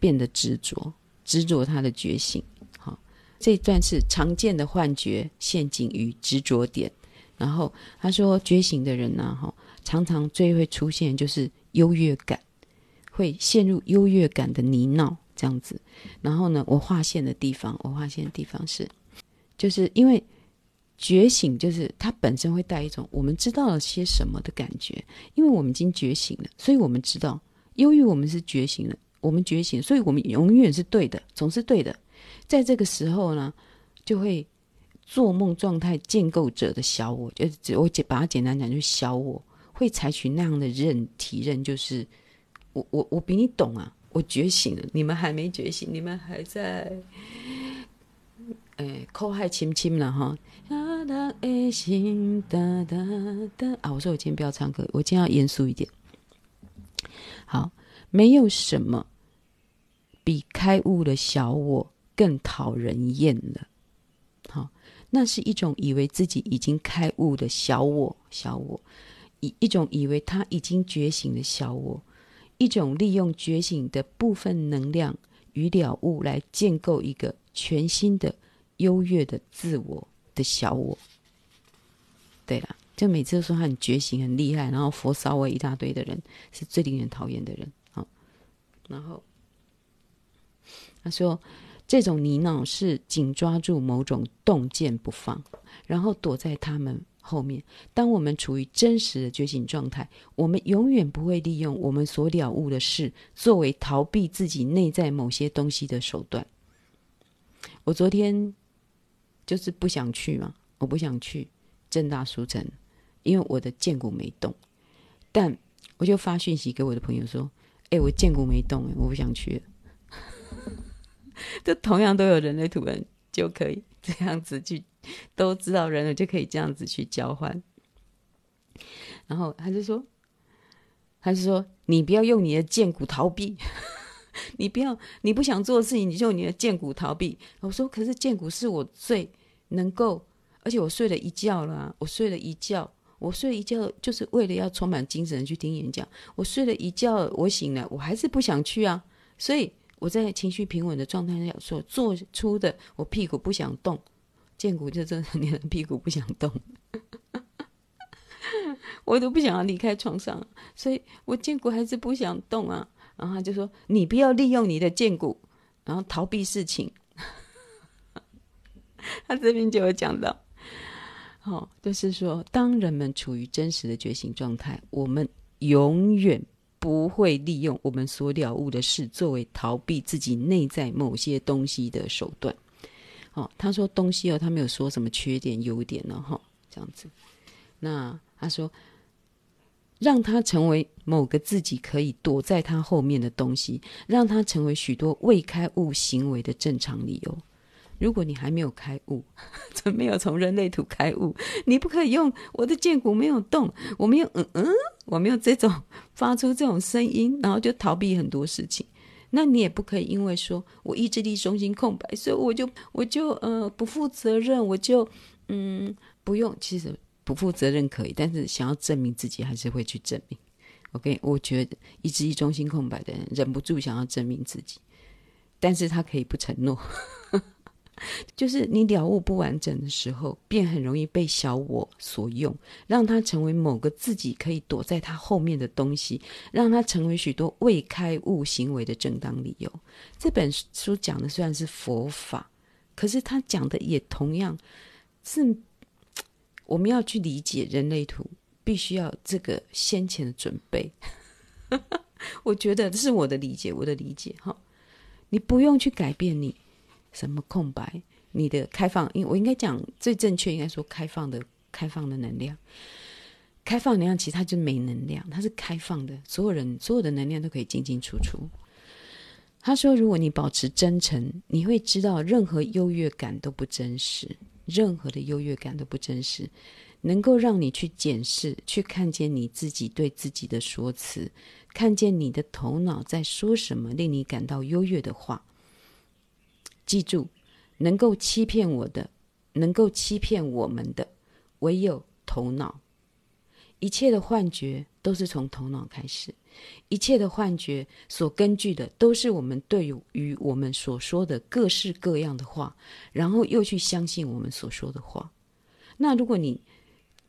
Speaker 1: 变得执着，执着他的觉醒。好这一段是常见的幻觉、陷阱与执着点。然后他说，觉醒的人呢、啊，哈，常常最会出现就是优越感，会陷入优越感的泥淖这样子。然后呢，我划线的地方，我划线的地方是，就是因为觉醒，就是它本身会带一种我们知道了些什么的感觉，因为我们已经觉醒了，所以我们知道，由于我们是觉醒了，我们觉醒，所以我们永远是对的，总是对的。在这个时候呢，就会做梦状态建构者的小我，就我简把它简单讲，就是小我会采取那样的认体认，就是我我我比你懂啊，我觉醒了，你们还没觉醒，你们还在，哎，口海亲亲了哈，哒哒哎心哒哒哒啊！我说我今天不要唱歌，我今天要严肃一点。好，没有什么比开悟的小我。更讨人厌了，好，那是一种以为自己已经开悟的小我，小我，一一种以为他已经觉醒的小我，一种利用觉醒的部分能量与了悟来建构一个全新的优越的自我的小我。对了，就每次都说他很觉醒、很厉害，然后佛烧我一大堆的人，是最令人讨厌的人。好，然后他说。这种泥淖是紧抓住某种洞见不放，然后躲在他们后面。当我们处于真实的觉醒状态，我们永远不会利用我们所了悟的事作为逃避自己内在某些东西的手段。我昨天就是不想去嘛，我不想去正大书城，因为我的剑骨没动。但我就发讯息给我的朋友说：“哎，我剑骨没动，我不想去了。(laughs) ”就同样都有人类图人就可以这样子去都知道人类，就可以这样子去交换。然后他就说，他就说，你不要用你的剑骨逃避，(laughs) 你不要，你不想做的事情，你就用你的剑骨逃避。我说，可是剑骨是我最能够，而且我睡了一觉了，我睡了一觉。我睡一觉就是为了要充满精神去听演讲。我睡了一觉，我醒了，我还是不想去啊。所以我在情绪平稳的状态下所做出的，我屁股不想动，荐骨就真的你的屁股不想动，(laughs) 我都不想要离开床上，所以我建骨还是不想动啊。然后他就说：“你不要利用你的建骨，然后逃避事情。”他这边就有讲到。哦，就是说，当人们处于真实的觉醒状态，我们永远不会利用我们所了悟的事作为逃避自己内在某些东西的手段。哦，他说东西哦，他没有说什么缺点、优点呢，哈，这样子。那他说，让他成为某个自己可以躲在他后面的东西，让他成为许多未开悟行为的正常理由。如果你还没有开悟，怎么没有从人类图开悟？你不可以用我的剑骨没有动，我没有嗯嗯，我没有这种发出这种声音，然后就逃避很多事情。那你也不可以因为说我意志力中心空白，所以我就我就呃不负责任，我就嗯不用。其实不负责任可以，但是想要证明自己还是会去证明。OK，我觉得意志力中心空白的人忍不住想要证明自己，但是他可以不承诺。(laughs) 就是你了悟不完整的时候，便很容易被小我所用，让它成为某个自己可以躲在它后面的东西，让它成为许多未开悟行为的正当理由。这本书讲的虽然是佛法，可是他讲的也同样是我们要去理解人类图，必须要这个先前的准备。(laughs) 我觉得这是我的理解，我的理解哈，你不用去改变你。什么空白？你的开放，因我应该讲最正确，应该说开放的开放的能量，开放能量其实它就是没能量，它是开放的，所有人所有的能量都可以进进出出。他说，如果你保持真诚，你会知道任何优越感都不真实，任何的优越感都不真实，能够让你去检视，去看见你自己对自己的说辞，看见你的头脑在说什么令你感到优越的话。记住，能够欺骗我的，能够欺骗我们的，唯有头脑。一切的幻觉都是从头脑开始，一切的幻觉所根据的都是我们对于我们所说的各式各样的话，然后又去相信我们所说的话。那如果你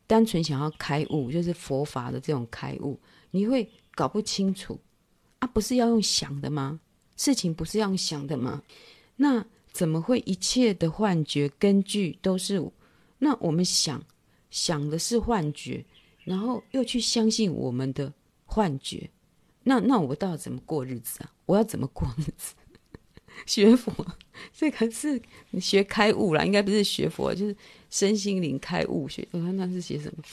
Speaker 1: 单纯想要开悟，就是佛法的这种开悟，你会搞不清楚啊，不是要用想的吗？事情不是要用想的吗？那怎么会一切的幻觉根据都是？那我们想想的是幻觉，然后又去相信我们的幻觉，那那我到底怎么过日子啊？我要怎么过日子？(laughs) 学佛，这个是学开悟啦，应该不是学佛，就是身心灵开悟学。我看那是写什么？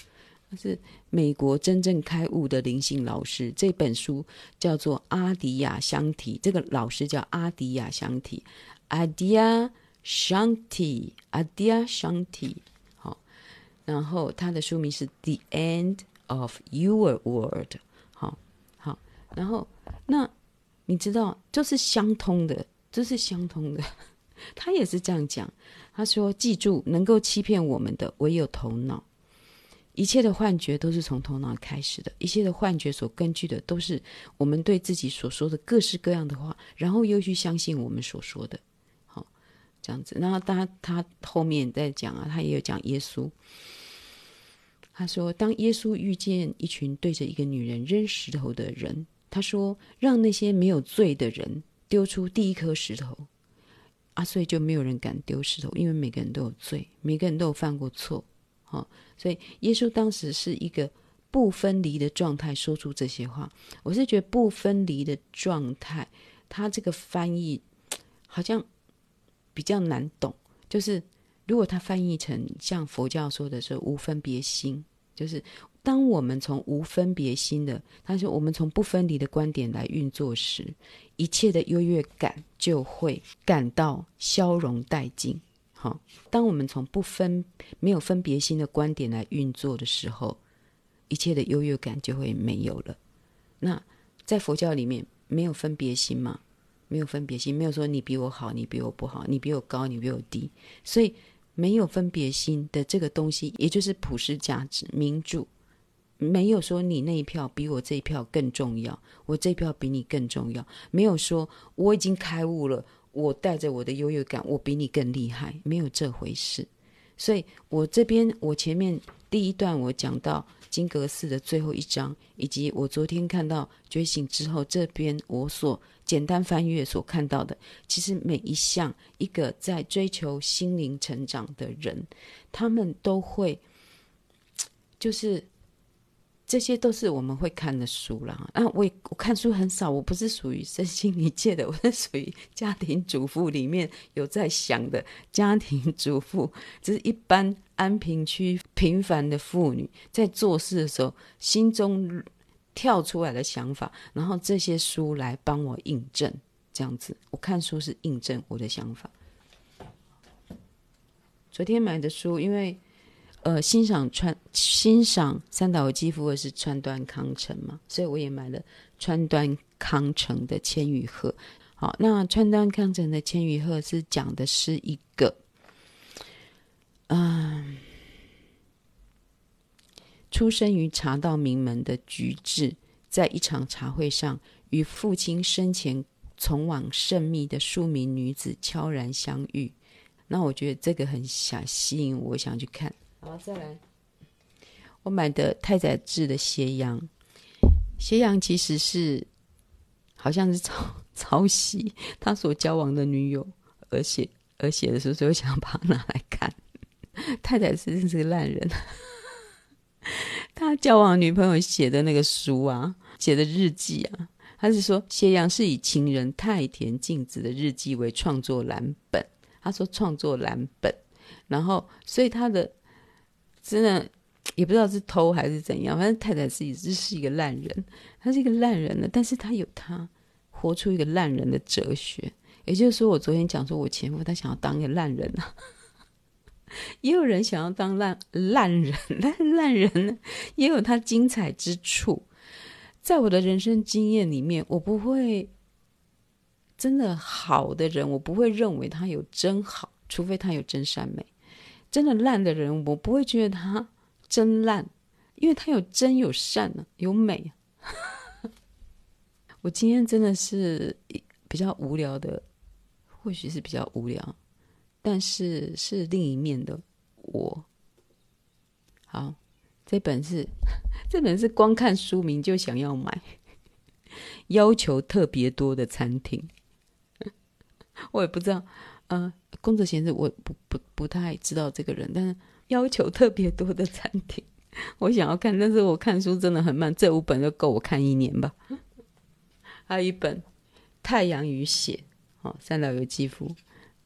Speaker 1: 那是美国真正开悟的灵性老师，这本书叫做阿迪亚香体，这个老师叫阿迪亚香体。Adia Shanti, Adia Shanti，好，然后他的书名是《The End of Your World》，好，好，然后那你知道，就是相通的，这是相通的。(laughs) 他也是这样讲，他说：“记住，能够欺骗我们的唯有头脑，一切的幻觉都是从头脑开始的，一切的幻觉所根据的都是我们对自己所说的各式各样的话，然后又去相信我们所说的。”这样子，然后他他后面在讲啊，他也有讲耶稣。他说，当耶稣遇见一群对着一个女人扔石头的人，他说，让那些没有罪的人丢出第一颗石头，啊，所以就没有人敢丢石头，因为每个人都有罪，每个人都有犯过错，好，所以耶稣当时是一个不分离的状态说出这些话。我是觉得不分离的状态，他这个翻译好像。比较难懂，就是如果他翻译成像佛教说的是无分别心，就是当我们从无分别心的，他说我们从不分离的观点来运作时，一切的优越感就会感到消融殆尽。好，当我们从不分、没有分别心的观点来运作的时候，一切的优越感就会没有了。那在佛教里面，没有分别心嘛？没有分别心，没有说你比我好，你比我不好，你比我高，你比我低。所以没有分别心的这个东西，也就是普世价值、民主，没有说你那一票比我这一票更重要，我这一票比你更重要。没有说我已经开悟了，我带着我的优越感，我比你更厉害，没有这回事。所以我这边，我前面第一段我讲到。金阁寺的最后一章，以及我昨天看到觉醒之后这边我所简单翻阅所看到的，其实每一项一个在追求心灵成长的人，他们都会就是。这些都是我们会看的书啦。啊，我我看书很少，我不是属于身心灵界的，我是属于家庭主妇里面有在想的家庭主妇，只是一般安平区平凡的妇女在做事的时候心中跳出来的想法，然后这些书来帮我印证，这样子，我看书是印证我的想法。昨天买的书，因为。呃，欣赏川欣赏三岛由纪夫的是川端康成嘛，所以我也买了川端康成的《千与鹤》。好，那川端康成的《千与鹤》是讲的是一个，嗯、出生于茶道名门的菊治，在一场茶会上与父亲生前从往甚密的数名女子悄然相遇。那我觉得这个很想吸引，我想去看。好，再来。我买的太宰治的《斜阳》，《斜阳》其实是好像是抄抄袭他所交往的女友而写而写的时候，所以我想把它拿来看。太宰治真是个烂人，(laughs) 他交往女朋友写的那个书啊，写的日记啊，他是说《斜阳》是以情人太田静子的日记为创作蓝本，他说创作蓝本，然后所以他的。真的也不知道是偷还是怎样，反正太太自己就是一个烂人，他是一个烂人呢，但是他有他活出一个烂人的哲学，也就是说，我昨天讲说我前夫他想要当一个烂人啊，(laughs) 也有人想要当烂烂人，烂烂人呢也有他精彩之处，在我的人生经验里面，我不会真的好的人，我不会认为他有真好，除非他有真善美。真的烂的人，我不会觉得他 (laughs) 真烂，因为他有真有善呢、啊，有美。我今天真的是比较无聊的，或许是比较无聊，但是是另一面的我。好，这本是 (laughs) 这本是光看书名就想要买，要求特别多的餐厅，(laughs) 我也不知道。嗯，宫泽贤治我不不不太知道这个人，但是要求特别多的餐厅，我想要看，但是我看书真的很慢，这五本就够我看一年吧。还有一本《太阳与血》，哦，三岛由纪夫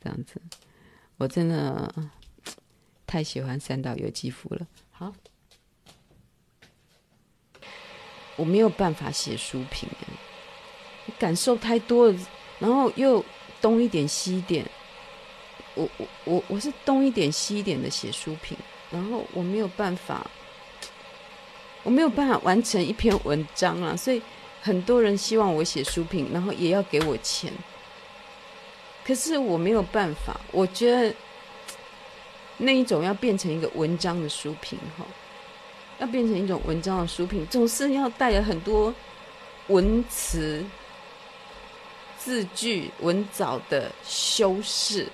Speaker 1: 这样子，我真的太喜欢三岛由纪夫了。好，我没有办法写书评，感受太多了，然后又东一点西一点。我我我我是东一点西一点的写书评，然后我没有办法，我没有办法完成一篇文章啊，所以很多人希望我写书评，然后也要给我钱，可是我没有办法，我觉得那一种要变成一个文章的书评哈，要变成一种文章的书评，总是要带有很多文词、字句、文藻的修饰。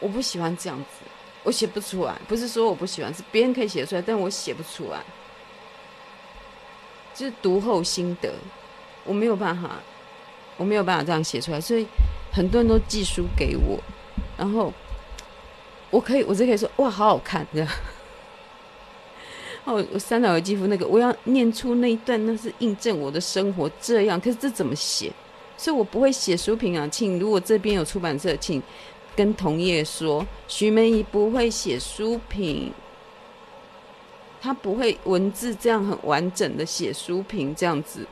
Speaker 1: 我不喜欢这样子，我写不出来。不是说我不喜欢，是别人可以写出来，但我写不出来。就是读后心得，我没有办法，我没有办法这样写出来。所以很多人都寄书给我，然后我可以，我就可以说哇，好好看这样。(laughs) 哦，我三岛由纪夫那个，我要念出那一段，那是印证我的生活这样。可是这怎么写？所以我不会写书评啊，请如果这边有出版社，请。跟同业说，徐玫怡不会写书评，她不会文字这样很完整的写书评这样子，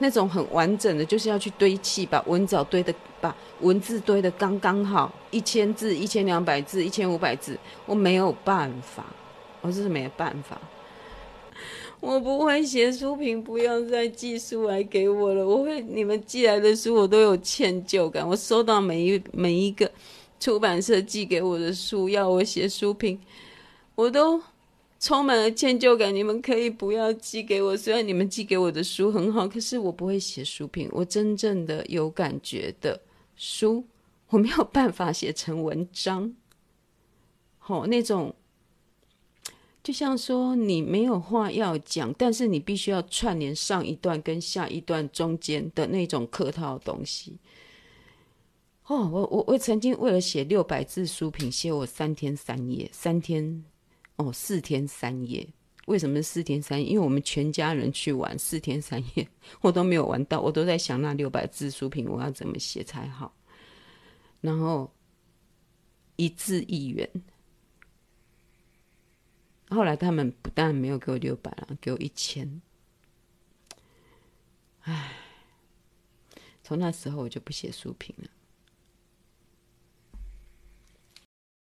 Speaker 1: 那种很完整的，就是要去堆砌，把文藻堆的把文字堆的刚刚好，一千字、一千两百字、一千五百字，我没有办法，我真是没有办法。我不会写书评，不要再寄书来给我了。我会，你们寄来的书我都有歉疚感。我收到每一每一个出版社寄给我的书，要我写书评，我都充满了歉疚感。你们可以不要寄给我，虽然你们寄给我的书很好，可是我不会写书评。我真正的有感觉的书，我没有办法写成文章。好，那种。就像说你没有话要讲，但是你必须要串联上一段跟下一段中间的那种客套的东西。哦，我我我曾经为了写六百字书评，写我三天三夜，三天哦四天三夜。为什么是四天三夜？因为我们全家人去玩四天三夜，我都没有玩到，我都在想那六百字书评我要怎么写才好。然后一字一元。后来他们不但没有给我六百了，给我一千。唉，从那时候我就不写书评了。